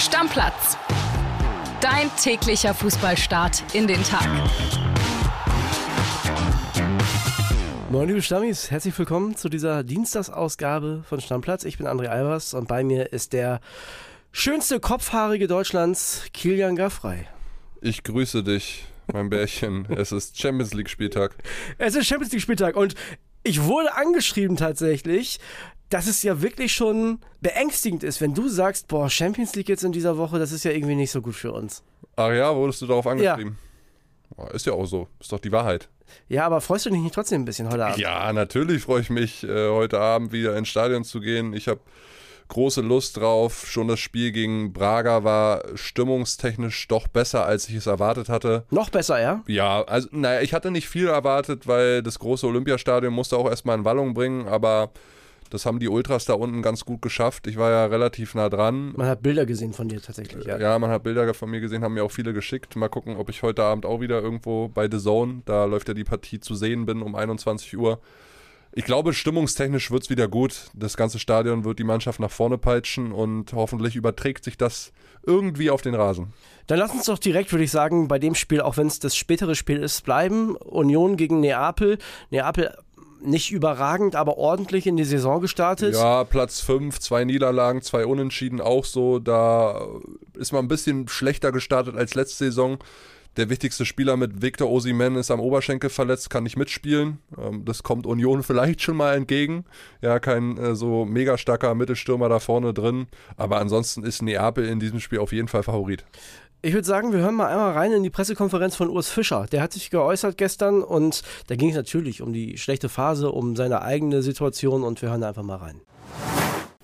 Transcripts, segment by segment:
Stammplatz. Dein täglicher Fußballstart in den Tag. Moin liebe Stammis, herzlich willkommen zu dieser Dienstagsausgabe von Stammplatz. Ich bin André Albers und bei mir ist der schönste Kopfhaarige Deutschlands, Kilian Gaffrey. Ich grüße dich, mein Bärchen. es ist Champions League Spieltag. Es ist Champions League Spieltag und ich wurde angeschrieben tatsächlich, dass es ja wirklich schon beängstigend ist, wenn du sagst, boah, Champions League jetzt in dieser Woche, das ist ja irgendwie nicht so gut für uns. Ach ja, wurdest du darauf angeschrieben? Ja. Ist ja auch so, ist doch die Wahrheit. Ja, aber freust du dich nicht trotzdem ein bisschen heute Abend? Ja, natürlich freue ich mich, äh, heute Abend wieder ins Stadion zu gehen. Ich habe große Lust drauf. Schon das Spiel gegen Braga war stimmungstechnisch doch besser, als ich es erwartet hatte. Noch besser, ja? Ja, also, naja, ich hatte nicht viel erwartet, weil das große Olympiastadion musste auch erstmal in Wallung bringen, aber das haben die Ultras da unten ganz gut geschafft. Ich war ja relativ nah dran. Man hat Bilder gesehen von dir tatsächlich, ja. Ja, man hat Bilder von mir gesehen, haben mir auch viele geschickt. Mal gucken, ob ich heute Abend auch wieder irgendwo bei The Zone, da läuft ja die Partie zu sehen bin um 21 Uhr. Ich glaube, stimmungstechnisch wird es wieder gut. Das ganze Stadion wird die Mannschaft nach vorne peitschen und hoffentlich überträgt sich das irgendwie auf den Rasen. Dann lass uns doch direkt, würde ich sagen, bei dem Spiel, auch wenn es das spätere Spiel ist, bleiben. Union gegen Neapel. Neapel nicht überragend, aber ordentlich in die Saison gestartet. Ja, Platz 5, zwei Niederlagen, zwei Unentschieden auch so. Da ist man ein bisschen schlechter gestartet als letzte Saison. Der wichtigste Spieler mit Victor Osimen ist am Oberschenkel verletzt, kann nicht mitspielen. Ähm, das kommt Union vielleicht schon mal entgegen. Ja, kein äh, so mega starker Mittelstürmer da vorne drin. Aber ansonsten ist Neapel in diesem Spiel auf jeden Fall Favorit. Ich würde sagen, wir hören mal einmal rein in die Pressekonferenz von Urs Fischer. Der hat sich geäußert gestern und da ging es natürlich um die schlechte Phase, um seine eigene Situation und wir hören einfach mal rein.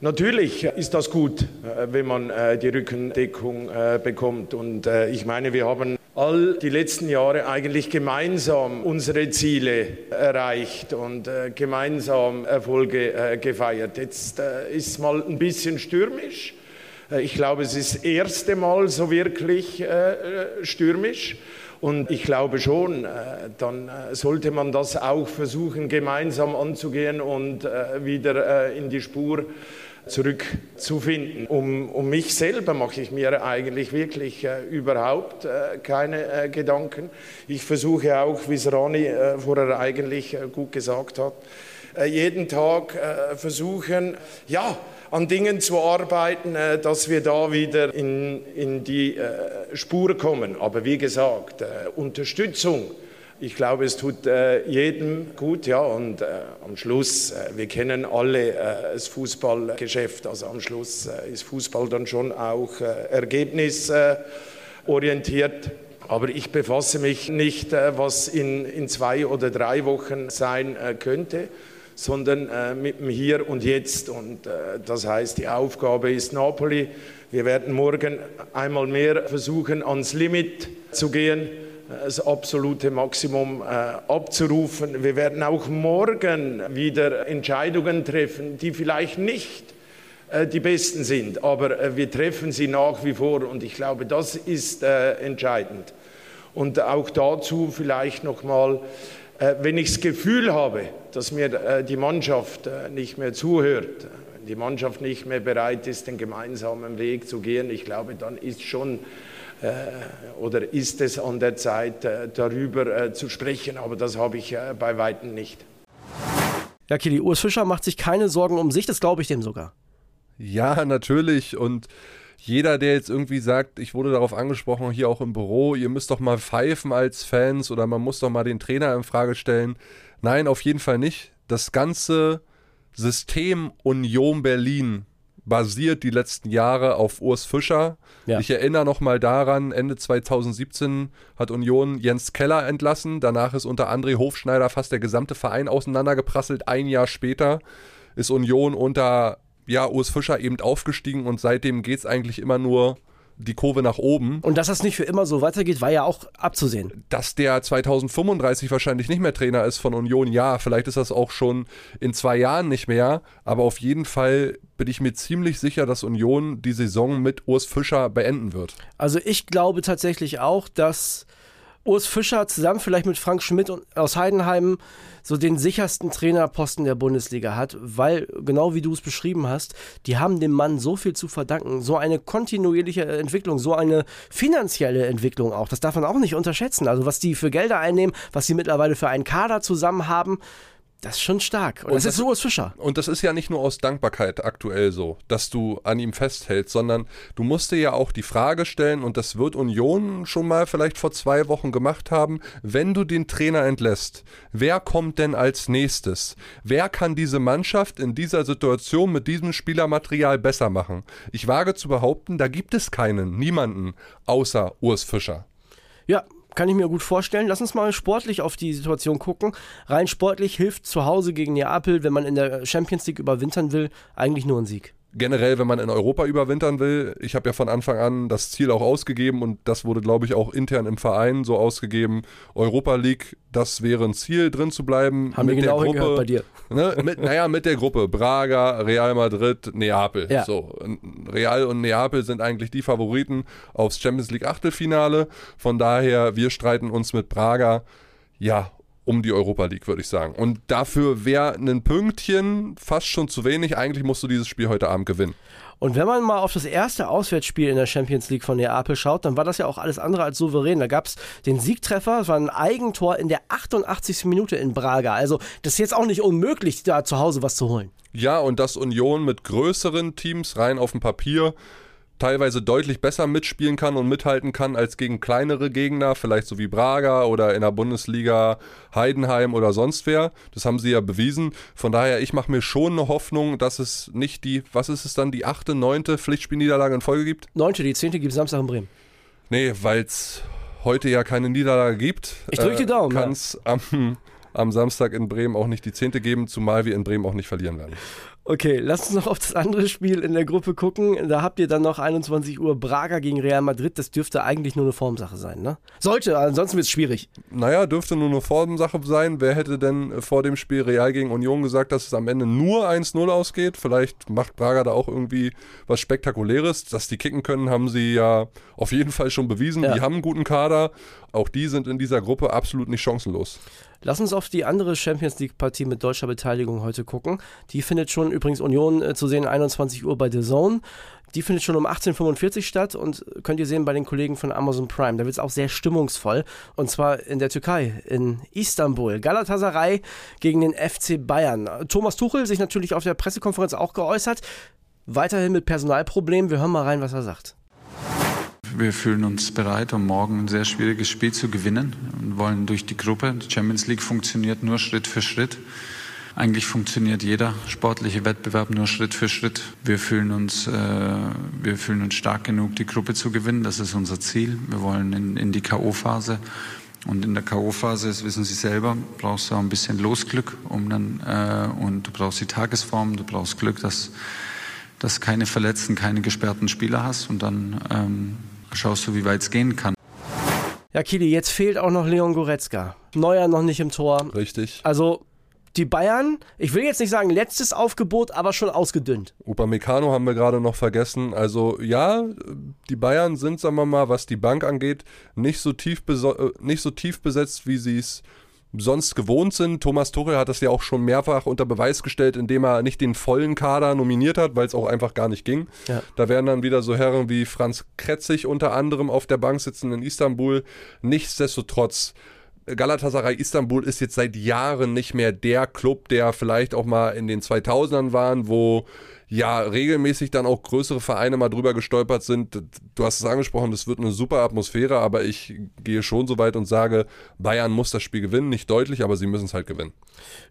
Natürlich ist das gut, äh, wenn man äh, die Rückendeckung äh, bekommt. Und ich meine, wir haben all die letzten Jahre eigentlich gemeinsam unsere Ziele erreicht und gemeinsam Erfolge gefeiert. Jetzt ist es mal ein bisschen stürmisch. Äh, ich glaube, es ist das erste Mal so wirklich äh, stürmisch. Und ich glaube schon, äh, dann sollte man das auch versuchen, gemeinsam anzugehen und wieder in die Spur zurückzufinden. Um, um mich selber mache ich mir eigentlich wirklich äh, überhaupt äh, keine äh, Gedanken. Ich versuche auch, wie es Rani vorher eigentlich gut gesagt hat, jeden Tag versuchen, ja, an Dingen zu arbeiten, äh, dass wir da wieder in, in die äh, Spur kommen. Aber wie gesagt, äh, Unterstützung. Ich glaube, es tut jedem gut, ja. Und am Schluss, wir kennen alle das Fußballgeschäft. Also am Schluss ist Fußball dann schon auch ergebnisorientiert. Aber ich befasse mich nicht, was in, in zwei oder drei Wochen sein könnte sondern äh, mit dem Hier und Jetzt. Und äh, das heißt, die Aufgabe ist Napoli. Wir werden morgen einmal mehr versuchen, ans Limit zu gehen, äh, das absolute Maximum äh, abzurufen. Wir werden auch morgen wieder Entscheidungen treffen, die vielleicht nicht äh, die besten sind, aber äh, wir treffen sie nach wie vor und ich glaube, das ist entscheidend. Und auch dazu vielleicht noch mal äh, wenn ich das Gefühl habe, dass mir äh, die Mannschaft äh, nicht mehr zuhört, wenn die Mannschaft nicht mehr bereit ist, den gemeinsamen Weg zu gehen, ich glaube, dann ist schon oder ist es an der Zeit, darüber zu sprechen. Aber das habe ich bei Weitem nicht. Ja, Kili, Urs Fischer macht sich keine Sorgen um sich, das glaube ich dem sogar. Ja, natürlich. Und jeder, der jetzt irgendwie sagt, ich wurde darauf angesprochen, hier auch im Büro, ihr müsst doch mal pfeifen als Fans oder man muss doch mal den Trainer in Frage stellen. Nein, auf jeden Fall nicht. Das ganze System Union Berlin basiert die letzten Jahre auf Urs Fischer. Ja. Ich erinnere noch mal daran, Ende 2017 hat Union Jens Keller entlassen. Danach ist unter André Hofschneider fast der gesamte Verein auseinandergeprasselt. Ein Jahr später ist Union unter ja, Urs Fischer eben aufgestiegen und seitdem geht es eigentlich immer nur die Kurve nach oben. Und dass das nicht für immer so weitergeht, war ja auch abzusehen. Dass der 2035 wahrscheinlich nicht mehr Trainer ist von Union, ja, vielleicht ist das auch schon in zwei Jahren nicht mehr, aber auf jeden Fall bin ich mir ziemlich sicher, dass Union die Saison mit Urs Fischer beenden wird. Also ich glaube tatsächlich auch, dass Urs Fischer zusammen vielleicht mit Frank Schmidt aus Heidenheim so den sichersten Trainerposten der Bundesliga hat, weil, genau wie du es beschrieben hast, die haben dem Mann so viel zu verdanken. So eine kontinuierliche Entwicklung, so eine finanzielle Entwicklung auch. Das darf man auch nicht unterschätzen. Also was die für Gelder einnehmen, was sie mittlerweile für einen Kader zusammen haben, das ist schon stark. Und, und das, das ist Urs Fischer. Und das ist ja nicht nur aus Dankbarkeit aktuell so, dass du an ihm festhältst, sondern du musst dir ja auch die Frage stellen, und das wird Union schon mal vielleicht vor zwei Wochen gemacht haben, wenn du den Trainer entlässt, wer kommt denn als nächstes? Wer kann diese Mannschaft in dieser Situation mit diesem Spielermaterial besser machen? Ich wage zu behaupten, da gibt es keinen, niemanden, außer Urs Fischer. Ja, kann ich mir gut vorstellen. Lass uns mal sportlich auf die Situation gucken. Rein sportlich hilft zu Hause gegen Neapel, wenn man in der Champions League überwintern will, eigentlich nur ein Sieg generell, wenn man in Europa überwintern will, ich habe ja von Anfang an das Ziel auch ausgegeben und das wurde, glaube ich, auch intern im Verein so ausgegeben. Europa League, das wäre ein Ziel, drin zu bleiben. Haben wir genau der Gruppe, bei dir. Ne, mit, naja, mit der Gruppe Braga, Real Madrid, Neapel. Ja. So, Real und Neapel sind eigentlich die Favoriten aufs Champions League Achtelfinale. Von daher, wir streiten uns mit Braga. Ja, um die Europa League, würde ich sagen. Und dafür wäre ein Pünktchen fast schon zu wenig. Eigentlich musst du dieses Spiel heute Abend gewinnen. Und wenn man mal auf das erste Auswärtsspiel in der Champions League von Neapel schaut, dann war das ja auch alles andere als souverän. Da gab es den Siegtreffer, es war ein Eigentor in der 88. Minute in Braga. Also das ist jetzt auch nicht unmöglich, da zu Hause was zu holen. Ja, und das Union mit größeren Teams rein auf dem Papier teilweise deutlich besser mitspielen kann und mithalten kann als gegen kleinere Gegner, vielleicht so wie Braga oder in der Bundesliga Heidenheim oder sonst wer. Das haben sie ja bewiesen. Von daher, ich mache mir schon eine Hoffnung, dass es nicht die, was ist es dann, die achte, neunte Pflichtspielniederlage in Folge gibt? Neunte, die zehnte gibt es Samstag in Bremen. Nee, weil es heute ja keine Niederlage gibt. Ich drücke die Daumen. Kann es ja. am, am Samstag in Bremen auch nicht die zehnte geben, zumal wir in Bremen auch nicht verlieren werden. Okay, lass uns noch auf das andere Spiel in der Gruppe gucken. Da habt ihr dann noch 21 Uhr Braga gegen Real Madrid. Das dürfte eigentlich nur eine Formsache sein, ne? Sollte, ansonsten wird es schwierig. Naja, dürfte nur eine Formsache sein. Wer hätte denn vor dem Spiel Real gegen Union gesagt, dass es am Ende nur 1-0 ausgeht? Vielleicht macht Braga da auch irgendwie was Spektakuläres. Dass die kicken können, haben sie ja auf jeden Fall schon bewiesen. Ja. Die haben einen guten Kader. Auch die sind in dieser Gruppe absolut nicht chancenlos. Lass uns auf die andere Champions League-Partie mit deutscher Beteiligung heute gucken. Die findet schon übrigens Union äh, zu sehen 21 Uhr bei The Zone. Die findet schon um 18.45 Uhr statt und könnt ihr sehen bei den Kollegen von Amazon Prime. Da wird es auch sehr stimmungsvoll. Und zwar in der Türkei, in Istanbul. Galatasaray gegen den FC Bayern. Thomas Tuchel sich natürlich auf der Pressekonferenz auch geäußert. Weiterhin mit Personalproblemen. Wir hören mal rein, was er sagt. Wir fühlen uns bereit, um morgen ein sehr schwieriges Spiel zu gewinnen und wollen durch die Gruppe. Die Champions League funktioniert nur Schritt für Schritt. Eigentlich funktioniert jeder sportliche Wettbewerb nur Schritt für Schritt. Wir fühlen uns, äh, wir fühlen uns stark genug, die Gruppe zu gewinnen. Das ist unser Ziel. Wir wollen in, in die K.O.-Phase. Und in der K.O.-Phase, das wissen Sie selber, brauchst du auch ein bisschen Losglück, um dann, äh, und du brauchst die Tagesform, du brauchst Glück, dass, dass keine verletzten, keine gesperrten Spieler hast. Und dann ähm, schaust du, wie weit es gehen kann. Ja, Kili, jetzt fehlt auch noch Leon Goretzka. Neuer noch nicht im Tor. Richtig. Also die Bayern, ich will jetzt nicht sagen letztes Aufgebot, aber schon ausgedünnt. Upamecano haben wir gerade noch vergessen. Also ja, die Bayern sind, sagen wir mal, was die Bank angeht, nicht so tief, äh, nicht so tief besetzt, wie sie es sonst gewohnt sind. Thomas Tuchel hat das ja auch schon mehrfach unter Beweis gestellt, indem er nicht den vollen Kader nominiert hat, weil es auch einfach gar nicht ging. Ja. Da werden dann wieder so Herren wie Franz Kretzig unter anderem auf der Bank sitzen in Istanbul. Nichtsdestotrotz Galatasaray Istanbul ist jetzt seit Jahren nicht mehr der Club, der vielleicht auch mal in den 2000ern waren, wo ja regelmäßig dann auch größere Vereine mal drüber gestolpert sind. Du hast es angesprochen, das wird eine super Atmosphäre, aber ich gehe schon so weit und sage, Bayern muss das Spiel gewinnen, nicht deutlich, aber sie müssen es halt gewinnen.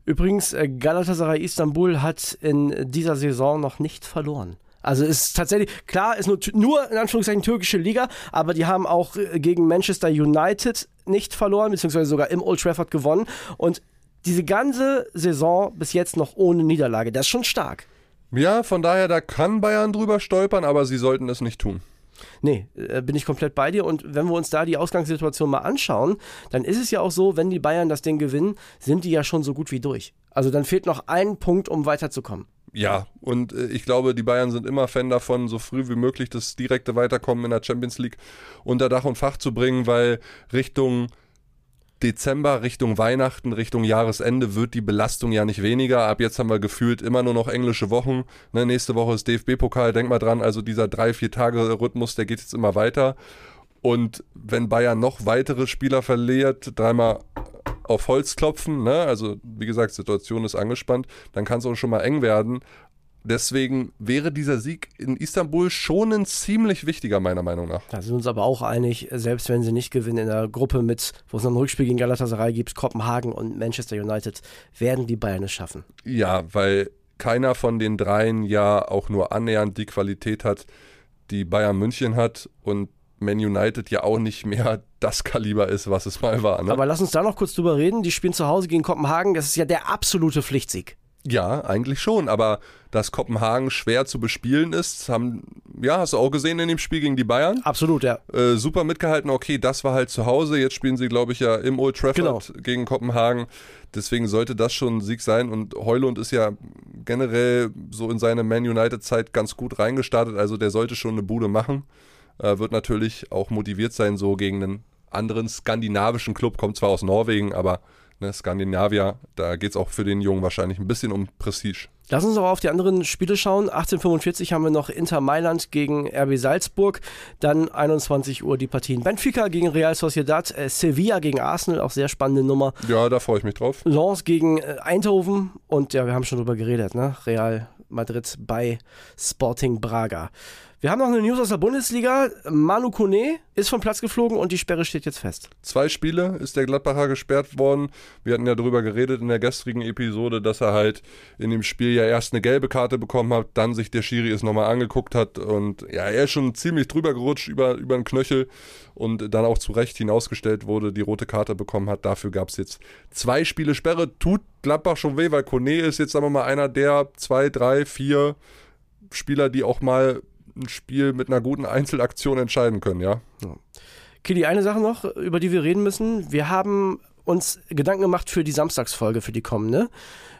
Übrigens, äh, Galatasaray Istanbul hat in dieser Saison noch nicht verloren. Also ist tatsächlich, klar, ist nur, nur in Anführungszeichen türkische Liga, aber die haben auch äh, gegen Manchester United nicht verloren, beziehungsweise sogar im Old Trafford gewonnen. Und diese ganze Saison bis jetzt noch ohne Niederlage, das ist schon stark. Ja, von daher, da kann Bayern drüber stolpern, aber sie sollten es nicht tun. Nee, äh, bin ich komplett bei dir. Und wenn wir uns da die Ausgangssituation mal anschauen, dann ist es ja auch so, wenn die Bayern das Ding gewinnen, sind die ja schon so gut wie durch. Also dann fehlt noch ein Punkt, um weiterzukommen. Ja, und äh, ich glaube, die Bayern sind immer Fan davon, so früh wie möglich das direkte Weiterkommen in der Champions League unter Dach und Fach zu bringen, weil Richtung Dezember Richtung Weihnachten, Richtung Jahresende wird die Belastung ja nicht weniger. Ab jetzt haben wir gefühlt immer nur noch englische Wochen. Ne, nächste Woche ist DFB-Pokal, denk mal dran, also dieser drei, vier Tage Rhythmus, der geht jetzt immer weiter. Und wenn Bayern noch weitere Spieler verliert, dreimal auf Holz klopfen, ne? also wie gesagt, Situation ist angespannt, dann kann es auch schon mal eng werden. Deswegen wäre dieser Sieg in Istanbul schon ein ziemlich wichtiger, meiner Meinung nach. Da sind wir uns aber auch einig, selbst wenn sie nicht gewinnen in der Gruppe mit, wo es noch ein Rückspiel gegen Galatasaray gibt, Kopenhagen und Manchester United, werden die Bayern es schaffen. Ja, weil keiner von den dreien ja auch nur annähernd die Qualität hat, die Bayern München hat und Man United ja auch nicht mehr das Kaliber ist, was es mal war. Ne? Aber lass uns da noch kurz drüber reden. Die spielen zu Hause gegen Kopenhagen. Das ist ja der absolute Pflichtsieg. Ja, eigentlich schon, aber dass Kopenhagen schwer zu bespielen ist, haben, ja, hast du auch gesehen in dem Spiel gegen die Bayern? Absolut, ja. Äh, super mitgehalten, okay, das war halt zu Hause, jetzt spielen sie, glaube ich, ja im Old Trafford genau. gegen Kopenhagen, deswegen sollte das schon ein Sieg sein. Und Heulund ist ja generell so in seine Man United-Zeit ganz gut reingestartet, also der sollte schon eine Bude machen, äh, wird natürlich auch motiviert sein, so gegen einen anderen skandinavischen Club, kommt zwar aus Norwegen, aber ne, Skandinavier, da geht es auch für den Jungen wahrscheinlich ein bisschen um Prestige. Lass uns aber auf die anderen Spiele schauen. 1845 haben wir noch Inter Mailand gegen RB Salzburg. Dann 21 Uhr die Partien Benfica gegen Real Sociedad, äh, Sevilla gegen Arsenal, auch sehr spannende Nummer. Ja, da freue ich mich drauf. Lens gegen äh, Eindhoven und ja, wir haben schon drüber geredet, ne? Real Madrid bei Sporting Braga. Wir haben noch eine News aus der Bundesliga. Manu Kone ist vom Platz geflogen und die Sperre steht jetzt fest. Zwei Spiele ist der Gladbacher gesperrt worden. Wir hatten ja darüber geredet in der gestrigen Episode, dass er halt in dem Spiel ja erst eine gelbe Karte bekommen hat, dann sich der Schiri es nochmal angeguckt hat und ja, er ist schon ziemlich drüber gerutscht über, über den Knöchel und dann auch zu Recht hinausgestellt wurde, die rote Karte bekommen hat. Dafür gab es jetzt zwei Spiele Sperre. Tut Gladbach schon weh, weil Kone ist jetzt, sagen wir mal, einer der zwei, drei, vier Spieler, die auch mal ein Spiel mit einer guten Einzelaktion entscheiden können, ja. ja. Kili, eine Sache noch, über die wir reden müssen. Wir haben uns Gedanken gemacht für die Samstagsfolge, für die kommende.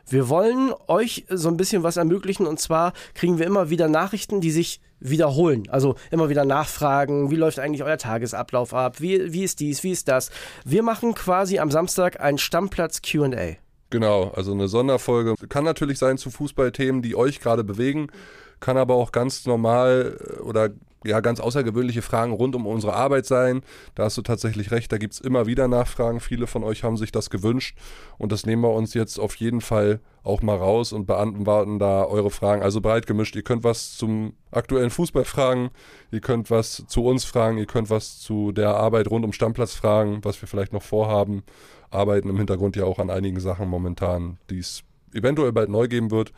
Wir wollen euch so ein bisschen was ermöglichen und zwar kriegen wir immer wieder Nachrichten, die sich wiederholen. Also immer wieder nachfragen, wie läuft eigentlich euer Tagesablauf ab, wie, wie ist dies, wie ist das. Wir machen quasi am Samstag ein Stammplatz QA. Genau, also eine Sonderfolge. Kann natürlich sein zu Fußballthemen, die euch gerade bewegen kann aber auch ganz normal äh, oder ja, ganz außergewöhnliche Fragen rund um unsere Arbeit sein. Da hast du tatsächlich recht, da gibt es immer wieder Nachfragen. Viele von euch haben sich das gewünscht und das nehmen wir uns jetzt auf jeden Fall auch mal raus und beantworten da eure Fragen. Also breit gemischt. Ihr könnt was zum aktuellen Fußball fragen, ihr könnt was zu uns fragen, ihr könnt was zu der Arbeit rund um Stammplatz fragen, was wir vielleicht noch vorhaben. Arbeiten im Hintergrund ja auch an einigen Sachen momentan, die es eventuell bald neu geben wird.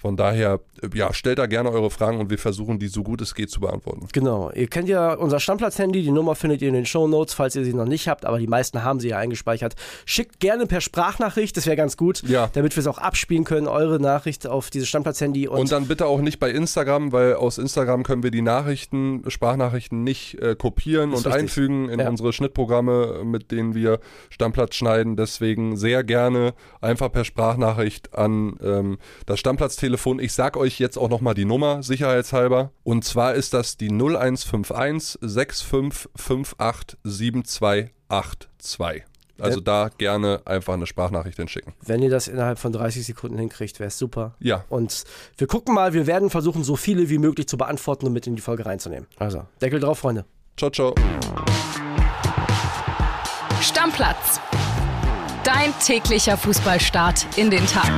Von daher, ja, stellt da gerne eure Fragen und wir versuchen, die so gut es geht zu beantworten. Genau. Ihr kennt ja unser Stammplatz-Handy. Die Nummer findet ihr in den Show Notes, falls ihr sie noch nicht habt. Aber die meisten haben sie ja eingespeichert. Schickt gerne per Sprachnachricht, das wäre ganz gut, ja. damit wir es auch abspielen können, eure Nachricht auf dieses Stammplatz-Handy. Und, und, dann bitte auch nicht bei Instagram, weil aus Instagram können wir die Nachrichten, Sprachnachrichten nicht äh, kopieren und richtig. einfügen in ja. unsere Schnittprogramme, mit denen wir Stammplatz schneiden. Deswegen sehr gerne einfach per Sprachnachricht an ähm, das Stammplatz-Telefon Telefon. Ich sag euch jetzt auch nochmal die Nummer, sicherheitshalber. Und zwar ist das die 0151 6558 7282. Also da gerne einfach eine Sprachnachricht hinschicken. Wenn ihr das innerhalb von 30 Sekunden hinkriegt, wäre es super. Ja. Und wir gucken mal, wir werden versuchen, so viele wie möglich zu beantworten und mit in die Folge reinzunehmen. Also, Deckel drauf, Freunde. Ciao, ciao. Stammplatz. Dein täglicher Fußballstart in den Tag.